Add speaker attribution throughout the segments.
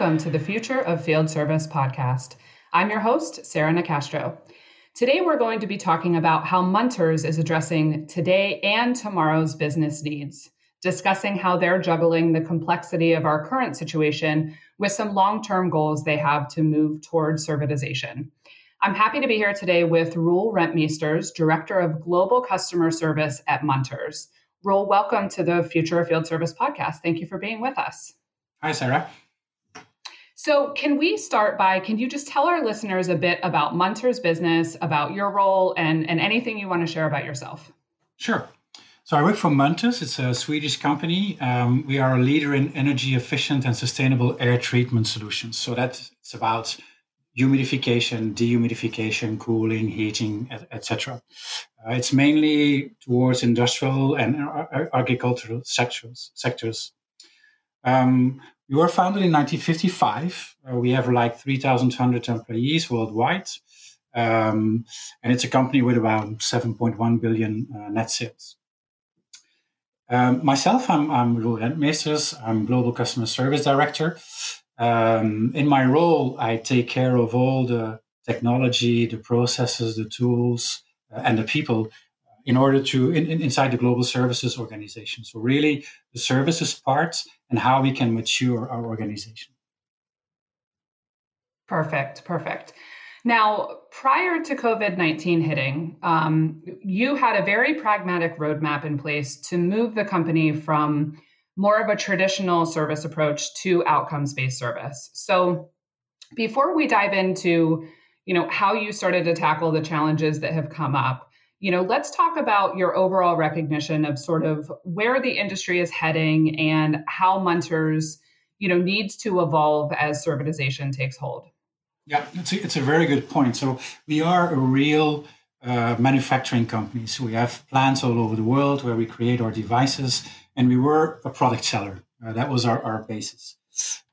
Speaker 1: Welcome to the Future of Field Service podcast. I'm your host, Sarah Nicastro. Today, we're going to be talking about how Munters is addressing today and tomorrow's business needs, discussing how they're juggling the complexity of our current situation with some long term goals they have to move toward servitization. I'm happy to be here today with Roel Rentmeesters, Director of Global Customer Service at Munters. Rule, welcome to the Future of Field Service podcast. Thank you for being with us.
Speaker 2: Hi, Sarah.
Speaker 1: So, can we start by can you just tell our listeners a bit about Munters business, about your role, and, and anything you want to share about yourself?
Speaker 2: Sure. So, I work for Munters. It's a Swedish company. Um, we are a leader in energy efficient and sustainable air treatment solutions. So, that's about humidification, dehumidification, cooling, heating, etc. Uh, it's mainly towards industrial and agricultural sectors. sectors. Um, we were founded in 1955. Uh, we have like 3,200 employees worldwide. Um, and it's a company with about 7.1 billion uh, net sales. Um, myself, I'm, I'm Roel Rentmeesters. I'm Global Customer Service Director. Um, in my role, I take care of all the technology, the processes, the tools, uh, and the people in order to in, in, inside the global services organization. So really, the services part and how we can mature our organization.
Speaker 1: Perfect, perfect. Now, prior to COVID 19 hitting, um, you had a very pragmatic roadmap in place to move the company from more of a traditional service approach to outcomes based service. So, before we dive into you know how you started to tackle the challenges that have come up you know let's talk about your overall recognition of sort of where the industry is heading and how munters you know needs to evolve as servitization takes hold.
Speaker 2: Yeah it's a, it's a very good point. So we are a real uh, manufacturing company. So we have plants all over the world where we create our devices and we were a product seller. Uh, that was our, our basis.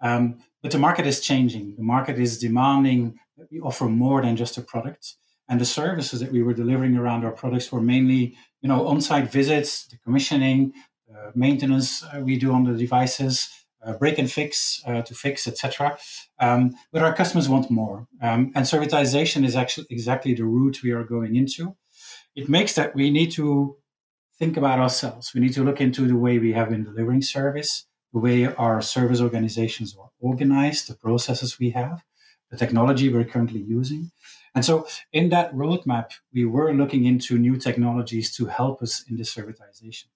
Speaker 2: Um, but the market is changing. The market is demanding that we offer more than just a product and the services that we were delivering around our products were mainly you know on-site visits the commissioning uh, maintenance uh, we do on the devices uh, break and fix uh, to fix etc um, but our customers want more. Um, and servitization is actually exactly the route we are going into. It makes that we need to think about ourselves. We need to look into the way we have been delivering service the way our service organizations are organized the processes we have the technology we're currently using and so in that roadmap, we were looking into new technologies to help us in this servitization.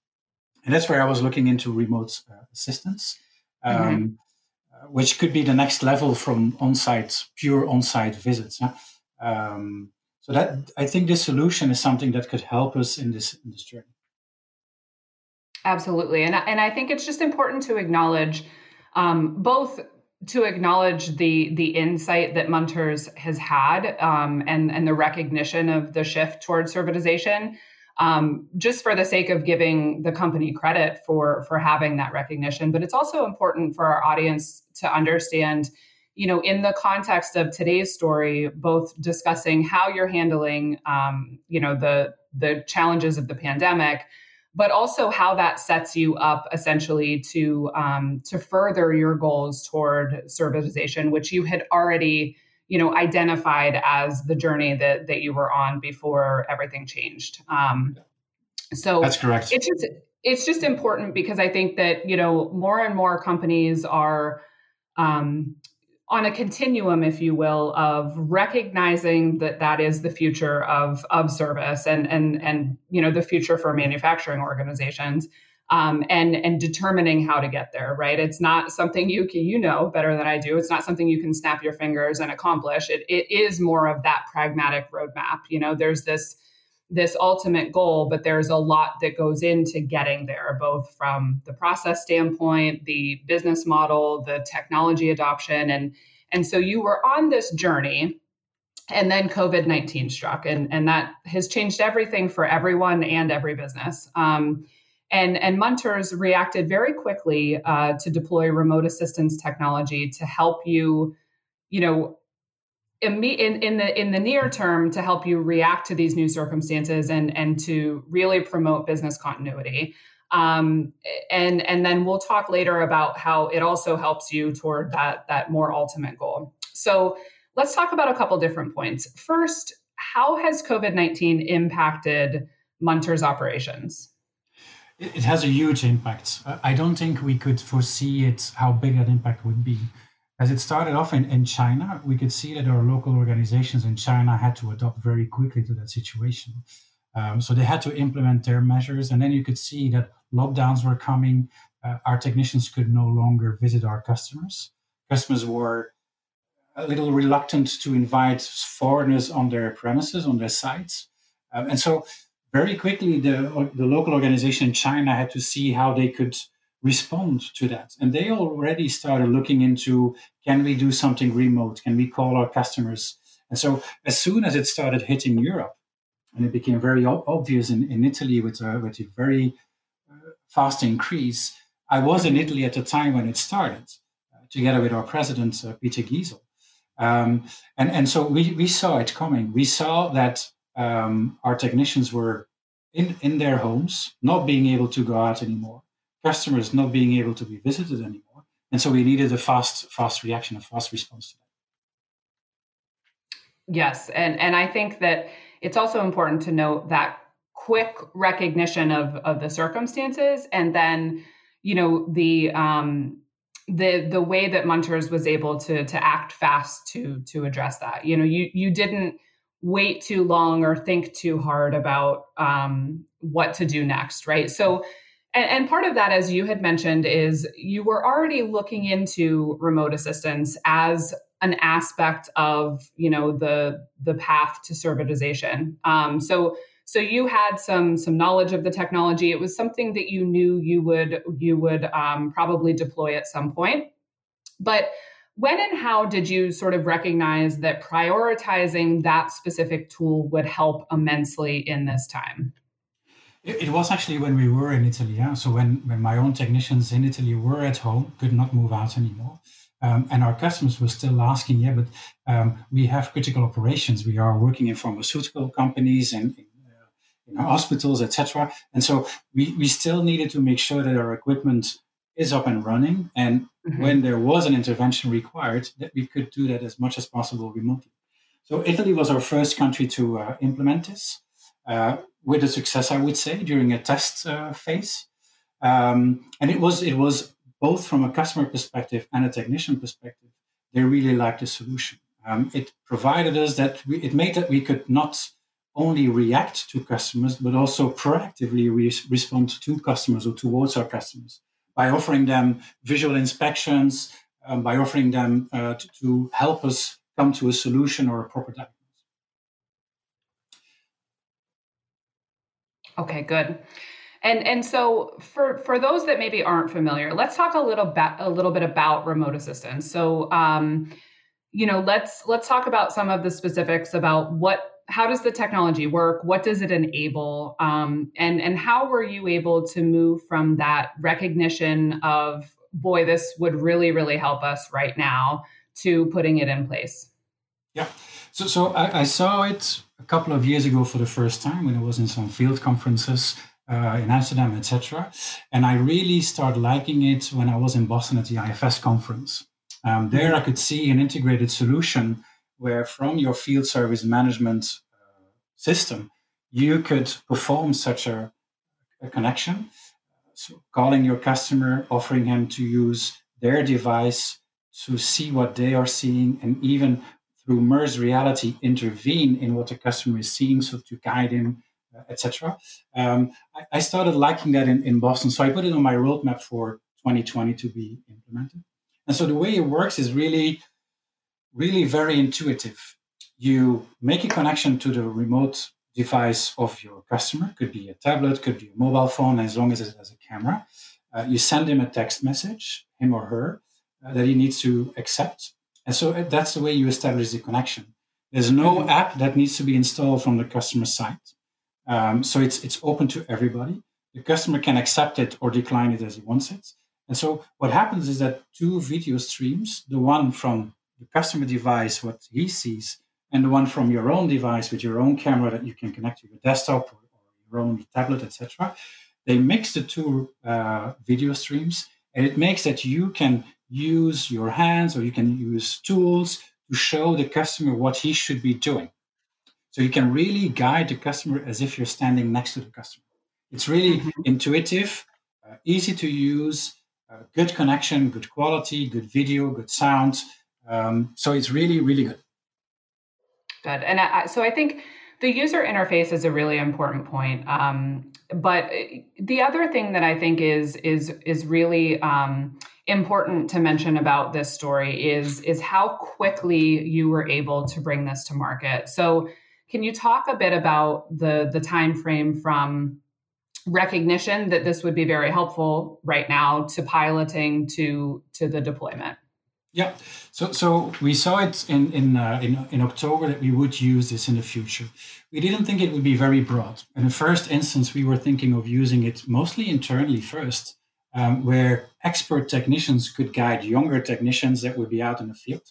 Speaker 2: And that's where I was looking into remote uh, assistance, um, mm-hmm. which could be the next level from on-site, pure on-site visits. Huh? Um, so that I think this solution is something that could help us in this in this journey.
Speaker 1: Absolutely, and and I think it's just important to acknowledge um, both to acknowledge the the insight that Munters has had um, and and the recognition of the shift towards servitization, um, just for the sake of giving the company credit for for having that recognition. But it's also important for our audience to understand, you know, in the context of today's story, both discussing how you're handling, um, you know, the the challenges of the pandemic but also how that sets you up essentially to um, to further your goals toward servitization, which you had already you know identified as the journey that that you were on before everything changed. Um, so
Speaker 2: that's correct.
Speaker 1: It's just it's just important because I think that you know more and more companies are um, on a continuum, if you will, of recognizing that that is the future of of service and and and you know the future for manufacturing organizations. Um, and and determining how to get there right? It's not something you can you know better than i do. It's not something you can snap your fingers and accomplish. It, it is more of that pragmatic roadmap you know? There's this this ultimate goal, but there's a lot that goes into getting there, both from the process standpoint, the business model, the technology adoption, and and so you were on this journey, and then COVID nineteen struck, and and that has changed everything for everyone and every business. Um, and and Munters reacted very quickly uh, to deploy remote assistance technology to help you, you know, in, in the in the near term to help you react to these new circumstances and and to really promote business continuity. Um, and and then we'll talk later about how it also helps you toward that that more ultimate goal. So let's talk about a couple different points. First, how has COVID nineteen impacted Munters operations?
Speaker 2: It has a huge impact. I don't think we could foresee it how big that impact would be. As it started off in, in China, we could see that our local organizations in China had to adopt very quickly to that situation. Um, so they had to implement their measures, and then you could see that lockdowns were coming. Uh, our technicians could no longer visit our customers. Customers were a little reluctant to invite foreigners on their premises, on their sites. Um, and so, very quickly, the, the local organization in China had to see how they could respond to that. And they already started looking into can we do something remote? Can we call our customers? And so, as soon as it started hitting Europe, and it became very obvious in, in Italy with a, with a very uh, fast increase. I was in Italy at the time when it started, uh, together with our president, uh, Peter Giesel. Um, and, and so we, we saw it coming. We saw that um, our technicians were in, in their homes, not being able to go out anymore, customers not being able to be visited anymore. And so we needed a fast, fast reaction, a fast response to that.
Speaker 1: Yes. And, and I think that it's also important to note that quick recognition of of the circumstances and then you know the um the the way that Munters was able to to act fast to to address that. You know, you you didn't wait too long or think too hard about um, what to do next, right? So, and, and part of that, as you had mentioned, is you were already looking into remote assistance as an aspect of you know the the path to servitization. Um, so so you had some some knowledge of the technology. It was something that you knew you would you would um, probably deploy at some point. But when and how did you sort of recognize that prioritizing that specific tool would help immensely in this time?
Speaker 2: It, was actually when we were in Italy. Yeah? So when, when my own technicians in Italy were at home, could not move out anymore. Um, and our customers were still asking, yeah, but um, we have critical operations. We are working in pharmaceutical companies and in, uh, in hospitals, etc. And so we, we still needed to make sure that our equipment is up and running. And mm-hmm. when there was an intervention required, that we could do that as much as possible remotely. So Italy was our first country to uh, implement this with a success, I would say, during a test uh, phase. Um, and it was it was both from a customer perspective and a technician perspective, they really liked the solution. Um, it provided us that we, it made that we could not only react to customers, but also proactively re- respond to customers or towards our customers by offering them visual inspections, um, by offering them uh, to, to help us come to a solution or a proper
Speaker 1: Okay, good. And and so for for those that maybe aren't familiar, let's talk a little bit a little bit about remote assistance. So um, you know, let's let's talk about some of the specifics about what how does the technology work? What does it enable? Um, and and how were you able to move from that recognition of boy, this would really really help us right now to putting it in place?
Speaker 2: Yeah. So so I, I saw it a couple of years ago for the first time when I was in some field conferences uh, in Amsterdam, etc. And I really started liking it when I was in Boston at the IFS conference. Um, there, I could see an integrated solution where, from your field service management uh, system, you could perform such a, a connection. So, calling your customer, offering him to use their device to see what they are seeing, and even through reality, intervene in what the customer is seeing, so to guide him etc. Um, I, I, started liking that in, in Boston, so I put it on my roadmap for 2020 to be implemented. And so the way it works is really, really very intuitive. You make a connection to the remote device of your customer, could be a tablet, could be a mobile phone, as long as it has a camera. Uh, you send him a text message, him or her, uh, that he needs to accept. And so uh, that's the way you establish the connection. There's no mm-hmm. app that needs to be installed from the customer side. Um, so it's it's open to everybody. The customer can accept it or decline it as he wants it. And so what happens is that two video streams, the one from the customer device, what he sees, and the one from your own device with your own camera that you can connect to your desktop or, or your own tablet, etc., they mix the two uh, video streams, and it makes that you can use your hands or you can use tools to show the customer what he should be doing. So you can really guide the customer as if you're standing next to the customer. It's really mm-hmm. intuitive, uh, easy to use, uh, good connection, good quality, good video, good sound. Um, so it's really, really good.
Speaker 1: Good. And I, so I think the user interface is a really important point. Um, but the other thing that I think is is is really um, important to mention about this story is is how quickly you were able to bring this to market. So, can you talk a bit about the the time frame from recognition that this would be very helpful right now to piloting to to the deployment?
Speaker 2: Yeah, so so we saw it in in, uh, in in October that we would use this in the future. We didn't think it would be very broad. In the first instance, we were thinking of using it mostly internally first, um, where expert technicians could guide younger technicians that would be out in the field.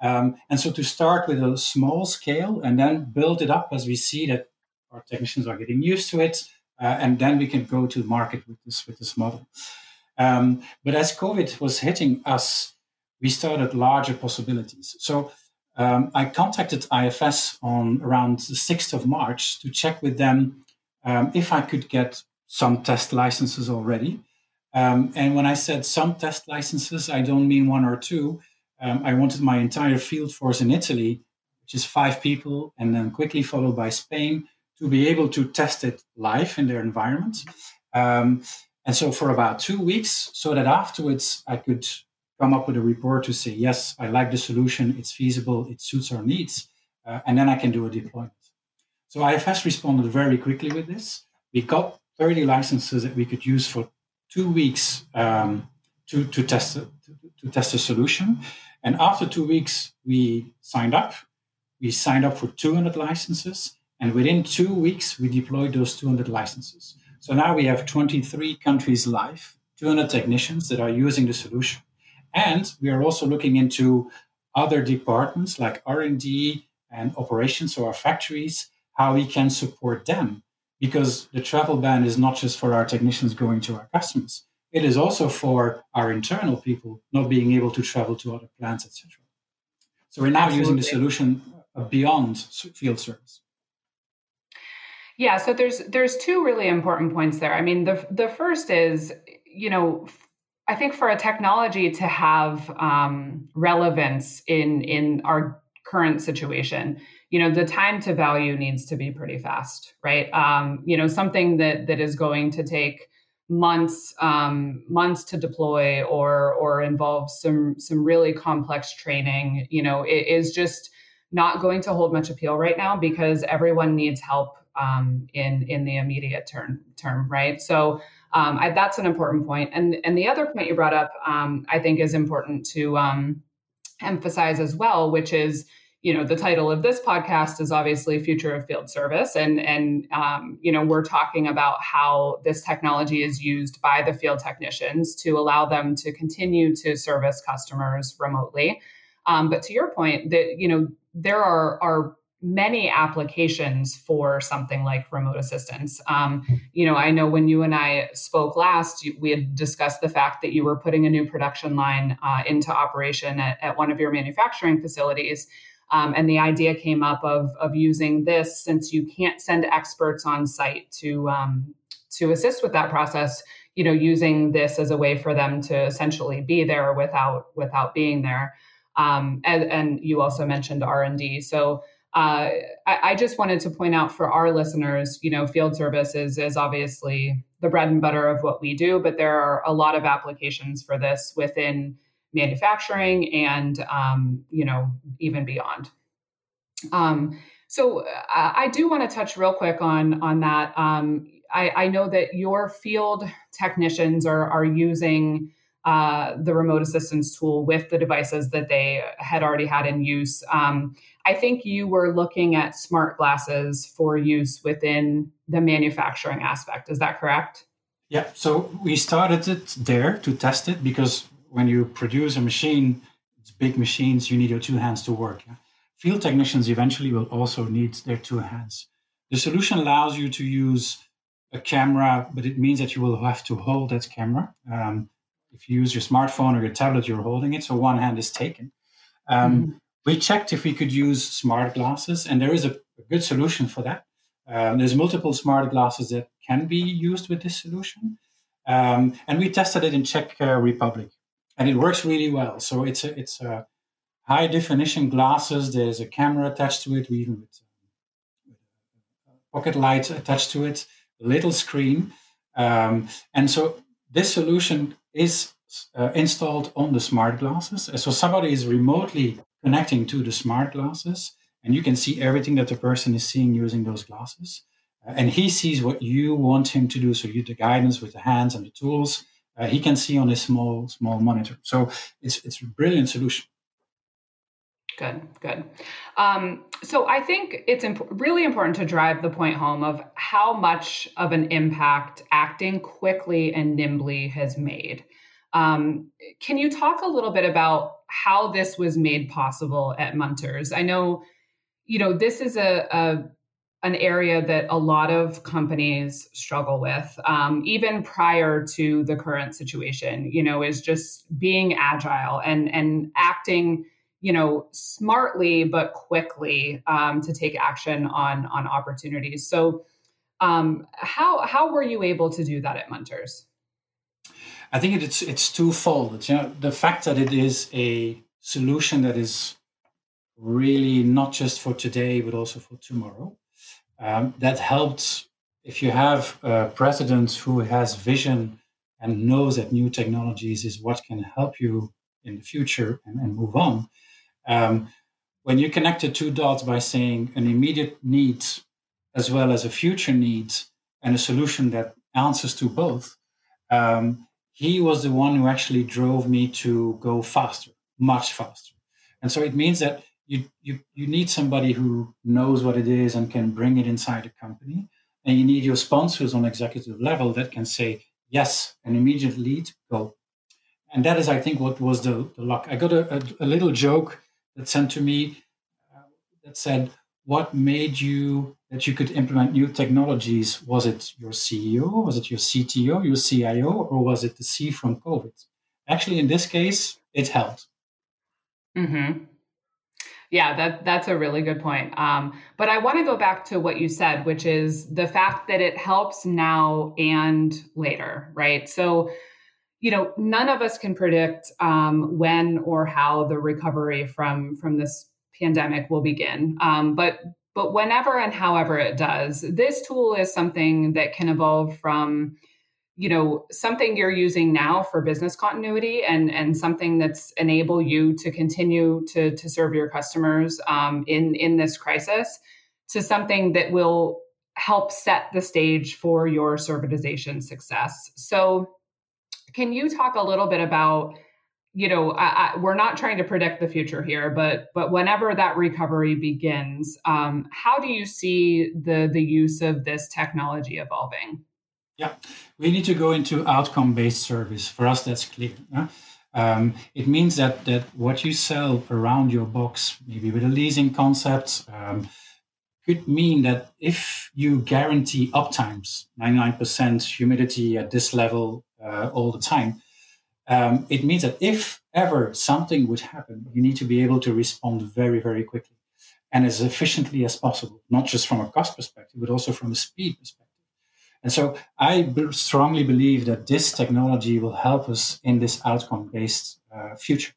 Speaker 2: Um, and so to start with a small scale and then build it up as we see that our technicians are getting used to it, uh, and then we can go to market with this with this model. Um, but as COVID was hitting us we started larger possibilities. So um, I contacted IFS on around the 6th of March to check with them um, if I could get some test licenses already. Um, and when I said some test licenses, I don't mean one or two. Um, I wanted my entire field force in Italy, which is five people, and then quickly followed by Spain, to be able to test it live in their environment. Um, and so for about two weeks, so that afterwards I could come up with a report to say, yes, I like the solution, it's feasible, it suits our needs, uh, and then I can do a deployment. So IFS responded very quickly with this. We got 30 licenses that we could use for two weeks um, to, to, test, to, to test a solution. And after two weeks, we signed up. We signed up for 200 licenses. And within two weeks, we deployed those 200 licenses. So now we have 23 countries live, 200 technicians that are using the solution. And we are also looking into other departments like R&D and operations, so our factories, how we can support them. Because the travel ban is not just for our technicians going to our customers. It is also for our internal people not being able to travel to other plants, etc. So we're now Absolutely. using the solution uh, beyond field service.
Speaker 1: Yeah, so there's there's two really important points there. I mean, the the first is, you know, I think for a technology to have um, relevance in in our current situation, you know, the time to value needs to be pretty fast, right? Um, you know, something that that is going to take months um, months to deploy or or involve some some really complex training, you know, it is just not going to hold much appeal right now because everyone needs help um, in in the immediate term term, right? So um, I, that's an important point. And and the other point you brought up, um, I think, is important to um, emphasize as well, which is you know the title of this podcast is obviously future of field service and and um, you know we're talking about how this technology is used by the field technicians to allow them to continue to service customers remotely um, but to your point that you know there are are many applications for something like remote assistance. Um, you know, I know when you and I spoke last, we had discussed the fact that you were putting a new production line uh, into operation at, at, one of your manufacturing facilities. Um, and the idea came up of, of using this since you can't send experts on site to um, to assist with that process. You know, using this as a way for them to essentially be there without without being there. Um, and, and you also mentioned R and D. So uh, I, I, just wanted to point out for our listeners, you know, field service is is obviously the bread and butter of what we do, but there are a lot of applications for this within manufacturing and, um, you know, even beyond. Um, so uh, I do want to touch real quick on on that. Um, I, I, know that your field technicians are are using uh, the remote assistance tool with the devices that they had already had in use. Um, I think you were looking at smart glasses for use within the manufacturing aspect. Is that correct?
Speaker 2: Yeah. So we started it there to test it because when you produce a machine, it's big machines, you need your two hands to work. Yeah? Field technicians eventually will also need their two hands. The solution allows you to use a camera, but it means that you will have to hold that camera. Um, if you use your smartphone or your tablet, you're holding it, so one hand is taken. Um, mm-hmm. We checked if we could use smart glasses, and there is a, a good solution for that. Um, there's multiple smart glasses that can be used with this solution, um, and we tested it in Czech uh, Republic, and it works really well. So it's a, it's a high definition glasses. There's a camera attached to it, we even with, with pocket light attached to it, a little screen, um, and so this solution is uh, installed on the smart glasses. So somebody is remotely connecting to the smart glasses, and you can see everything that the person is seeing using those glasses. Uh, and he sees what you want him to do. So you the guidance with the hands and the tools. Uh, he can see on his small small monitor. So it's it's a brilliant solution.
Speaker 1: Good, good. Um, so I think it's imp- really important to drive the point home of how much of an impact acting quickly and nimbly has made. Um, can you talk a little bit about how this was made possible at Munters? I know, you know, this is a, a an area that a lot of companies struggle with, um, even prior to the current situation. You know, is just being agile and and acting you know smartly but quickly um, to take action on on opportunities so um, how how were you able to do that at munters
Speaker 2: i think it's it's twofold. You know the fact that it is a solution that is really not just for today but also for tomorrow um, that helped if you have a president who has vision and knows that new technologies is what can help you in the future and, and move on. Um, when you connect the two dots by saying an immediate need as well as a future need and a solution that answers to both, um, he was the one who actually drove me to go faster, much faster. And so it means that you, you, you need somebody who knows what it is and can bring it inside a company. And you need your sponsors on executive level that can say, yes, an immediate lead, go. And that is, I think, what was the, the luck. I got a, a, a little joke that sent to me uh, that said, "What made you that you could implement new technologies? Was it your CEO? Was it your CTO? Your CIO? Or was it the C from COVID?" Actually, in this case, it helped.
Speaker 1: Hmm. Yeah, that that's a really good point. Um, but I want to go back to what you said, which is the fact that it helps now and later, right? So you know, none of us can predict um, when or how the recovery from from this pandemic will begin. Um, but but whenever and however it does, this tool is something that can evolve from you know something you're using now for business continuity and and something that's enable you to continue to to serve your customers um, in in this crisis to something that will help set the stage for your servitization success. So can you talk a little bit about, you know, I, I, we're not trying to predict the future here, but but whenever that recovery begins, um, how do you see the the use of this technology evolving?
Speaker 2: Yeah, we need to go into outcome based service. For us, that's clear. Huh? Um, it means that that what you sell around your box, maybe with a leasing concept, um, could mean that if you guarantee uptimes, 99% humidity at this level uh, all the time. Um, it means that if ever something would happen, you need to be able to respond very, very quickly and as efficiently as possible, not just from a cost perspective, but also from a speed perspective. And so I b- strongly believe that this technology will help us in this outcome based uh, future,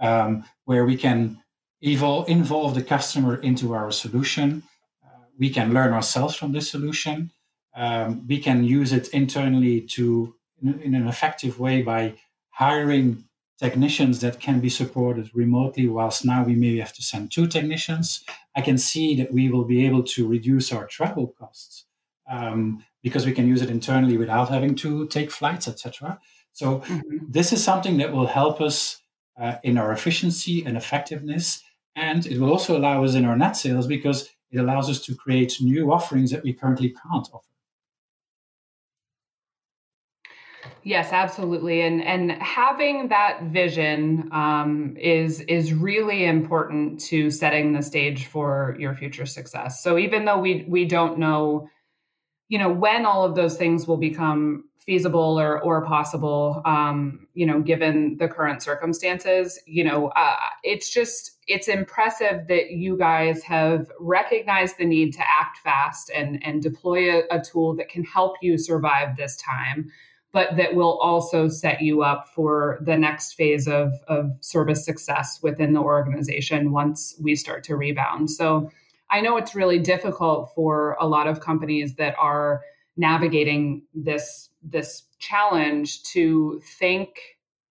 Speaker 2: um, where we can evol- involve the customer into our solution. Uh, we can learn ourselves from this solution. Um, we can use it internally to in, in an effective way by hiring technicians that can be supported remotely, whilst now we maybe have to send two technicians. I can see that we will be able to reduce our travel costs um, because we can use it internally without having to take flights, etc. So mm-hmm. this is something that will help us uh, in our efficiency and effectiveness, and it will also allow us in our net sales because it allows us to create new offerings that we currently can't offer.
Speaker 1: Yes, absolutely, and and having that vision um, is is really important to setting the stage for your future success. So even though we we don't know, you know when all of those things will become feasible or or possible um, you know given the current circumstances you know uh, it's just it's impressive that you guys have recognized the need to act fast and and deploy a, a tool that can help you survive this time but that will also set you up for the next phase of, of service success within the organization once we start to rebound so I know it's really difficult for a lot of companies that are navigating this this challenge to think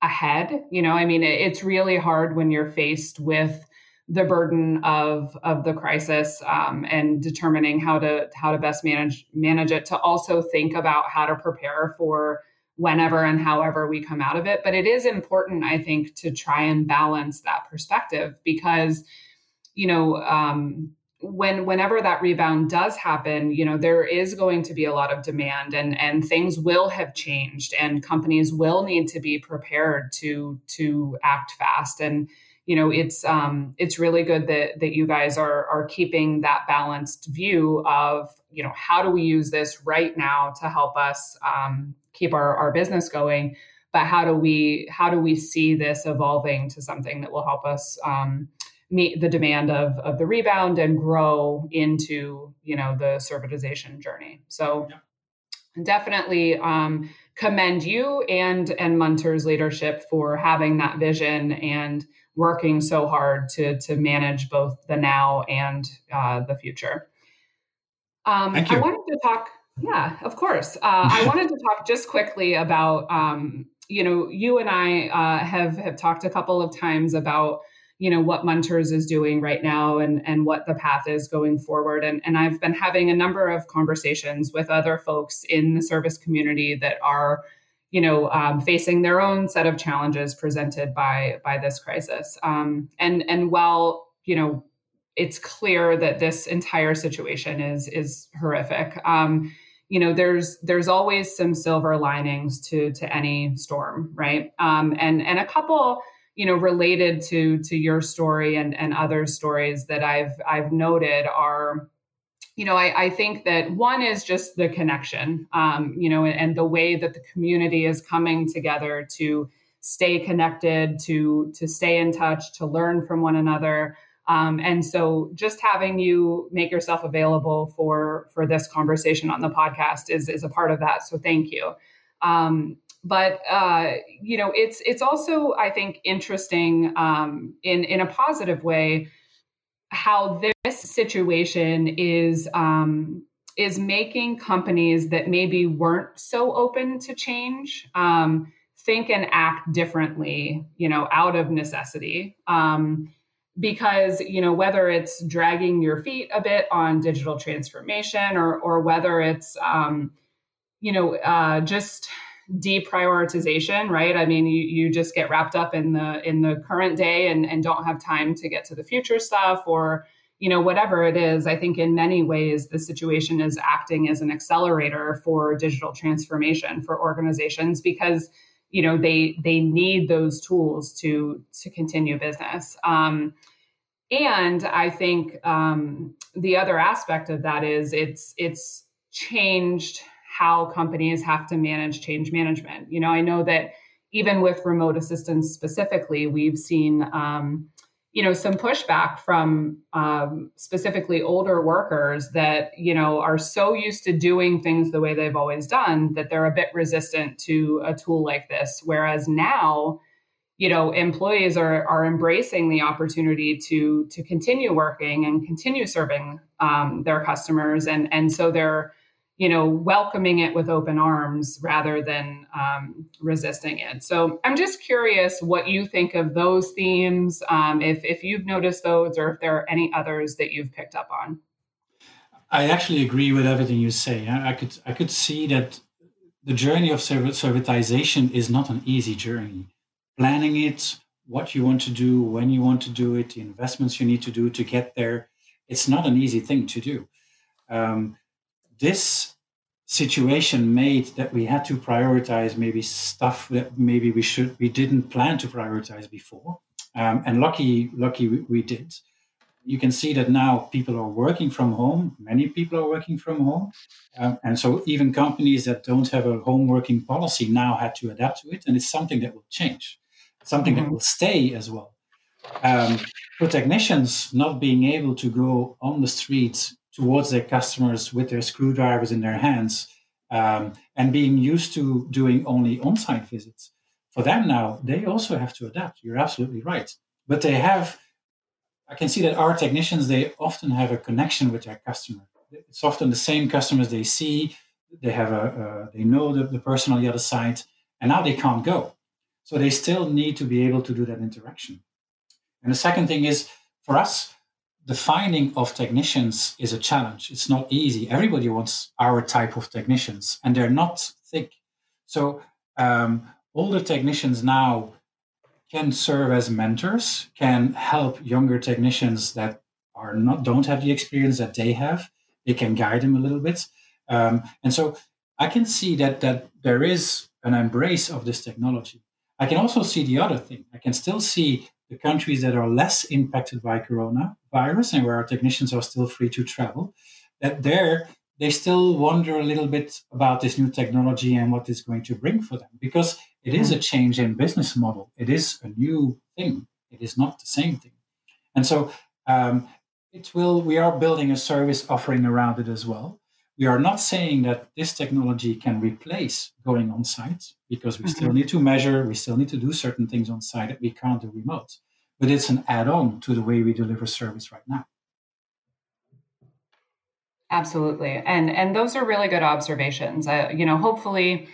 Speaker 1: ahead. You know, I mean, it's really hard when you're faced with the burden of of the crisis um, and determining how to how to best manage manage it. To also think about how to prepare for whenever and however we come out of it. But it is important, I think, to try and balance that perspective because, you know, um, when whenever that rebound does happen you know there is going to be a lot of demand and and things will have changed and companies will need to be prepared to to act fast and you know it's um it's really good that that you guys are are keeping that balanced view of you know how do we use this right now to help us um, keep our our business going but how do we how do we see this evolving to something that will help us um, meet the demand of, of the rebound and grow into you know the servitization journey so yeah. definitely um, commend you and and munter's leadership for having that vision and working so hard to to manage both the now and uh, the future
Speaker 2: um, Thank you.
Speaker 1: i wanted to talk yeah of course uh, i wanted to talk just quickly about um, you know you and i uh, have have talked a couple of times about you know what Munters is doing right now and and what the path is going forward. And and I've been having a number of conversations with other folks in the service community that are you know um, facing their own set of challenges presented by by this crisis. Um, and and while you know it's clear that this entire situation is is horrific. Um, you know, there's there's always some silver linings to to any storm, right? Um, and and a couple you know related to to your story and and other stories that i've i've noted are you know i, I think that one is just the connection um, you know and, and the way that the community is coming together to stay connected to to stay in touch to learn from one another um, and so just having you make yourself available for for this conversation on the podcast is is a part of that. So thank you. Um, but uh, you know it's it's also i think interesting um, in in a positive way how this situation is um, is making companies that maybe weren't so open to change um, think and act differently you know out of necessity. Um, because you know whether it's dragging your feet a bit on digital transformation or or whether it's um, you know uh, just deprioritization right? I mean you, you just get wrapped up in the in the current day and, and don't have time to get to the future stuff or you know whatever it is i think in many ways the situation is acting as an accelerator for digital transformation for organizations because you know they they need those tools to to continue business um, and i think um, the other aspect of that is it's it's changed how companies have to manage change management. You know, I know that even with remote assistance specifically, we've seen, um, you know, some pushback from um, specifically older workers that, you know, are so used to doing things the way they've always done that they're a bit resistant to a tool like this. Whereas now, you know employees are are embracing the opportunity to to continue working and continue serving um, their customers and and so they're you know, welcoming it with open arms rather than um, resisting it. So I'm just curious what you think of those themes, um, if, if you've noticed those or if there are any others that you've picked up on.
Speaker 2: I actually agree with everything you say. I could I could see that the journey of servitization is not an easy journey. Planning it, what you want to do, when you want to do it, the investments you need to do to get there, it's not an easy thing to do. Um, this situation made that we had to prioritize maybe stuff that maybe we should we didn't plan to prioritize before um, and lucky lucky we, we, did you can see that now people are working from home. Many people are working from home. Um, and so even companies that don't have a home working policy now had to adapt to it. And it's something that will change, something mm-hmm. that will stay as well. Um, for technicians, not being able to go on the streets towards their customers with their screwdrivers in their hands um, and being used to doing only on site visits, for them now, they also have to adapt. You're absolutely right. But they have I can see that our technicians they often have a connection with their customer. It's often the same customers they see. They have a, they know the, the person on the other side, and now they can't go. So they still need to be able to do that interaction. And the second thing is for us, the finding of technicians is a challenge. It's not easy. Everybody wants our type of technicians, and they're not thick. So um, the technicians now can serve as mentors, can help younger technicians that are not don't have the experience that they have. They can guide them a little bit, um, and so I can see that that there is an embrace of this technology. I can also see the other thing. I can still see the countries that are less impacted by coronavirus and where our technicians are still free to travel. That there they still wonder a little bit about this new technology and what it's going to bring for them because it is a hmm. change in business model. It is a new thing. It is not the same thing. And so um, it will. We are building a service offering around it as well. We are not saying that this technology can replace going on site because we mm-hmm. still need to measure, we still need to do certain things on site that we can't do remote. But it's an add-on to the way we deliver service right now.
Speaker 1: Absolutely, and and those are really good observations. Uh, you know, hopefully,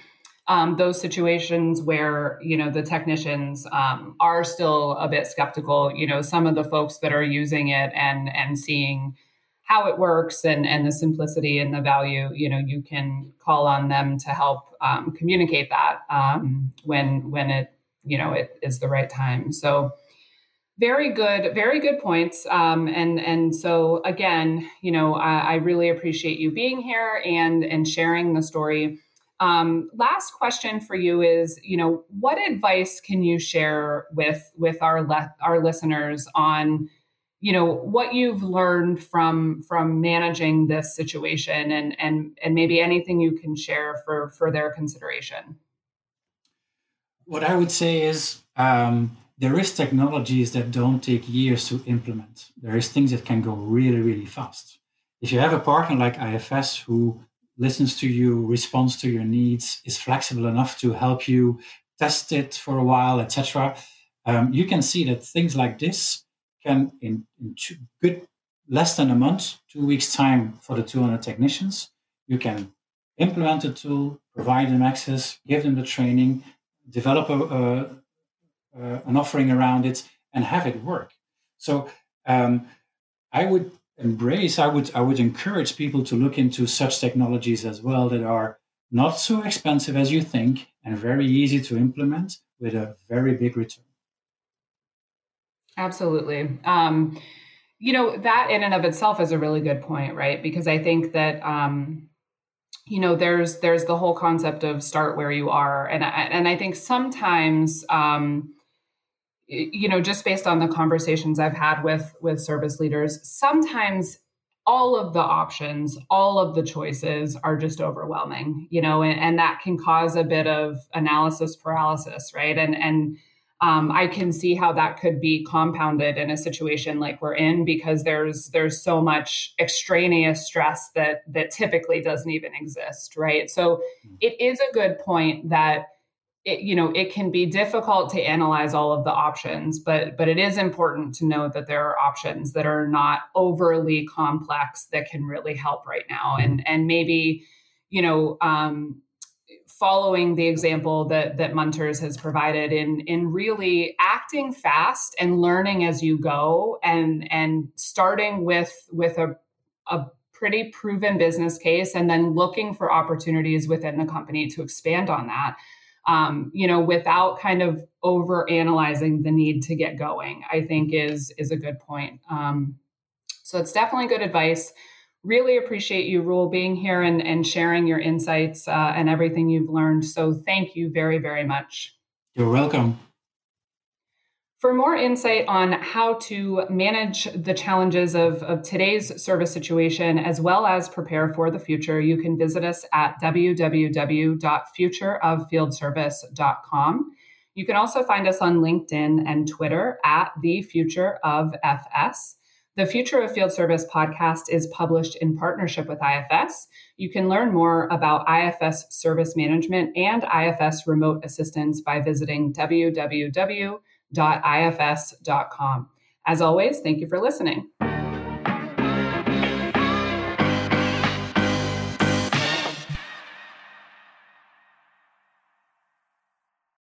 Speaker 1: um, those situations where you know the technicians um, are still a bit skeptical. You know, some of the folks that are using it and and seeing how it works and and the simplicity and the value. You know, you can call on them to help um, communicate that um, when when it you know it is the right time. So very good, very good points. Um, and and so again, you know, I, I, really appreciate you being here and and sharing the story. Um, last question for you is, you know, what advice can you share with with our le- our listeners on, you know, what you've learned from from managing this situation, and and and maybe anything you can share for for their consideration.
Speaker 2: What I would say is. Um, there is technologies that don't take years to implement. There is things that can go really, really fast. If you have a partner like IFS who listens to you, responds to your needs, is flexible enough to help you test it for a while, etc., um, you can see that things like this can, in, in two, good less than a month, two weeks time for the 200 technicians, you can implement the tool, provide them access, give them the training, develop a, an offering around it and have it work. So um, I would embrace, I would, I would encourage people to look into such technologies as well that are not so expensive as you think and very easy to implement with a very big return.
Speaker 1: Absolutely. Um, you know, that in and of itself is a really good point, right? Because I think that, um, you know, there's there's the whole concept of start where you are, and I, and I think sometimes um, you know just based on the conversations i've had with with service leaders sometimes all of the options all of the choices are just overwhelming you know and, and that can cause a bit of analysis paralysis right and and um, i can see how that could be compounded in a situation like we're in because there's there's so much extraneous stress that that typically doesn't even exist right? So hmm. it is a good point that it, you know it can be difficult to analyze all of the options but but it is important to know that there are options that are not overly complex that can really help right now. And and maybe you know um, following the example that that Munters has provided in in really acting fast and learning as you go and and starting with with a a pretty proven business case and then looking for opportunities within the company to expand on that um, you know, without kind of over analyzing the need to get going, I think is is a good point. Um, so it's definitely good advice. Really appreciate you, Roel, being here and, and sharing your insights uh, and everything you've learned. So thank you very, very much.
Speaker 2: You're welcome.
Speaker 1: For more insight on how to manage the challenges of, of today's service situation as well as prepare for the future, you can visit us at www.futureoffieldservice.com. You can also find us on LinkedIn and Twitter at the Future of FS. The Future of Field Service podcast is published in partnership with IFS. You can learn more about IFS service management and IFS remote assistance by visiting www.ifs.com. As always, thank you for listening.